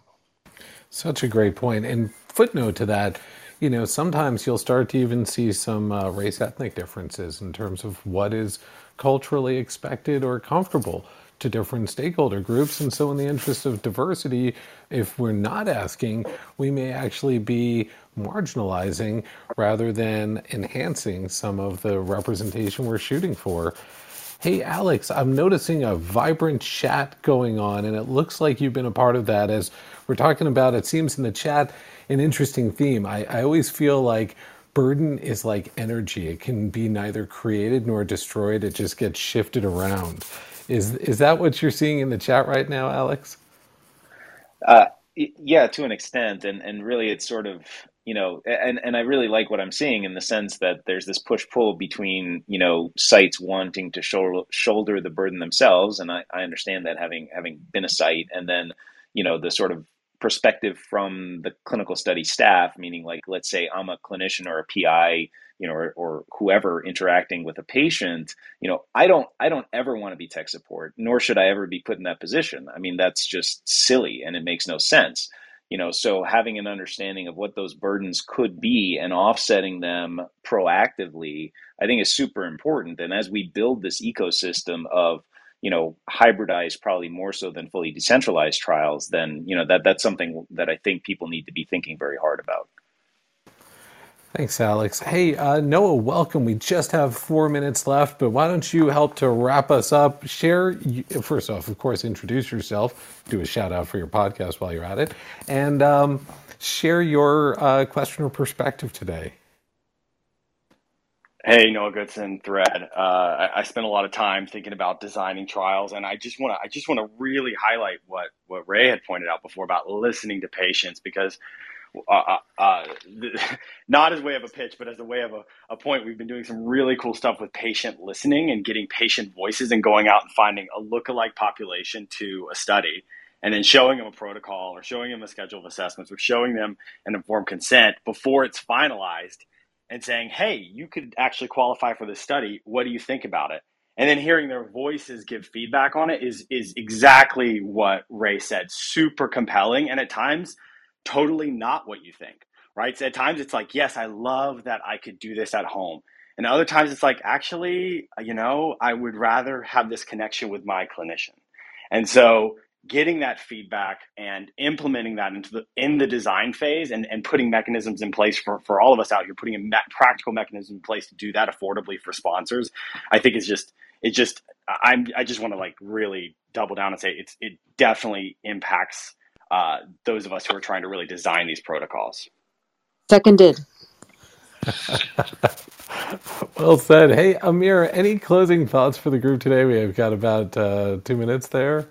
Such a great point. And footnote to that, you know, sometimes you'll start to even see some uh, race ethnic differences in terms of what is culturally expected or comfortable to different stakeholder groups. And so, in the interest of diversity, if we're not asking, we may actually be marginalizing rather than enhancing some of the representation we're shooting for. Hey, Alex, I'm noticing a vibrant chat going on, and it looks like you've been a part of that as we're talking about, it seems in the chat, an interesting theme. I, I always feel like burden is like energy, it can be neither created nor destroyed, it just gets shifted around. Is is that what you're seeing in the chat right now, Alex? Uh, yeah, to an extent, and and really, it's sort of you know, and and I really like what I'm seeing in the sense that there's this push pull between you know sites wanting to shoulder shoulder the burden themselves, and I, I understand that having having been a site, and then you know the sort of perspective from the clinical study staff, meaning like let's say I'm a clinician or a PI you know, or, or whoever interacting with a patient, you know, I don't, I don't ever want to be tech support, nor should I ever be put in that position. I mean, that's just silly and it makes no sense. You know, so having an understanding of what those burdens could be and offsetting them proactively, I think is super important. And as we build this ecosystem of, you know, hybridized, probably more so than fully decentralized trials, then you know that that's something that I think people need to be thinking very hard about. Thanks, Alex. Hey, uh, Noah, welcome. We just have four minutes left, but why don't you help to wrap us up? Share, first off, of course, introduce yourself, do a shout out for your podcast while you're at it, and um, share your uh, question or perspective today. Hey, Noah Goodson, Thread. Uh, I, I spent a lot of time thinking about designing trials, and I just want to I just want to really highlight what what Ray had pointed out before about listening to patients because. Uh, uh, uh not as way of a pitch, but as a way of a, a point, we've been doing some really cool stuff with patient listening and getting patient voices and going out and finding a lookalike population to a study and then showing them a protocol or showing them a schedule of assessments or showing them an informed consent before it's finalized and saying, hey, you could actually qualify for this study. What do you think about it? And then hearing their voices give feedback on it is, is exactly what Ray said. Super compelling. And at times, totally not what you think, right? So at times it's like, yes, I love that I could do this at home. And other times it's like, actually, you know, I would rather have this connection with my clinician. And so getting that feedback and implementing that into the in the design phase and, and putting mechanisms in place for, for all of us out here putting a me- practical mechanism in place to do that affordably for sponsors i think it's just it just i'm i just want to like really double down and say it's it definitely impacts uh, those of us who are trying to really design these protocols. Seconded. well said. Hey amir any closing thoughts for the group today? We have got about uh, two minutes there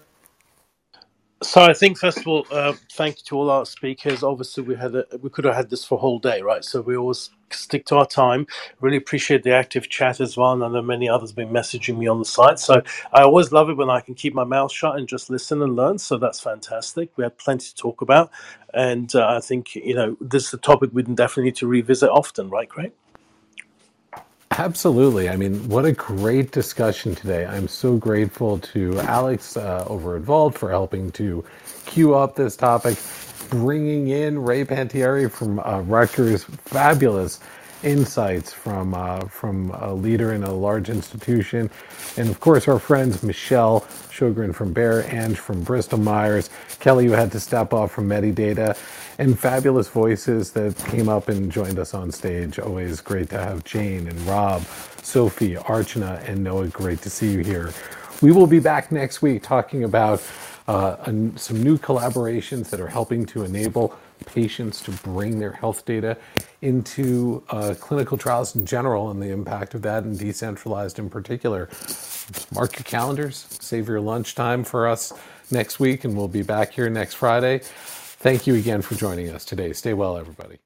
So I think first of all, uh, thank you to all our speakers. Obviously, we had a, we could have had this for a whole day, right? So we always stick to our time. Really appreciate the active chat as well. And I know many others have been messaging me on the site. So I always love it when I can keep my mouth shut and just listen and learn. So that's fantastic. We had plenty to talk about, and uh, I think you know this is a topic we definitely need to revisit often, right, Craig? Absolutely. I mean, what a great discussion today. I'm so grateful to Alex uh, over at Vault for helping to queue up this topic, bringing in Ray Panettieri from uh, Rutgers. Fabulous insights from uh, from a leader in a large institution, and of course our friends Michelle Shogren from Bayer, and from Bristol Myers, Kelly who had to step off from Medidata, and fabulous voices that came up and joined us on stage. Always great to have Jane and Rob, Sophie, Archana, and Noah. Great to see you here. We will be back next week talking about uh, some new collaborations that are helping to enable patients to bring their health data into uh, clinical trials in general and the impact of that and decentralized in particular. Mark your calendars, save your lunchtime for us next week, and we'll be back here next Friday. Thank you again for joining us today. Stay well, everybody.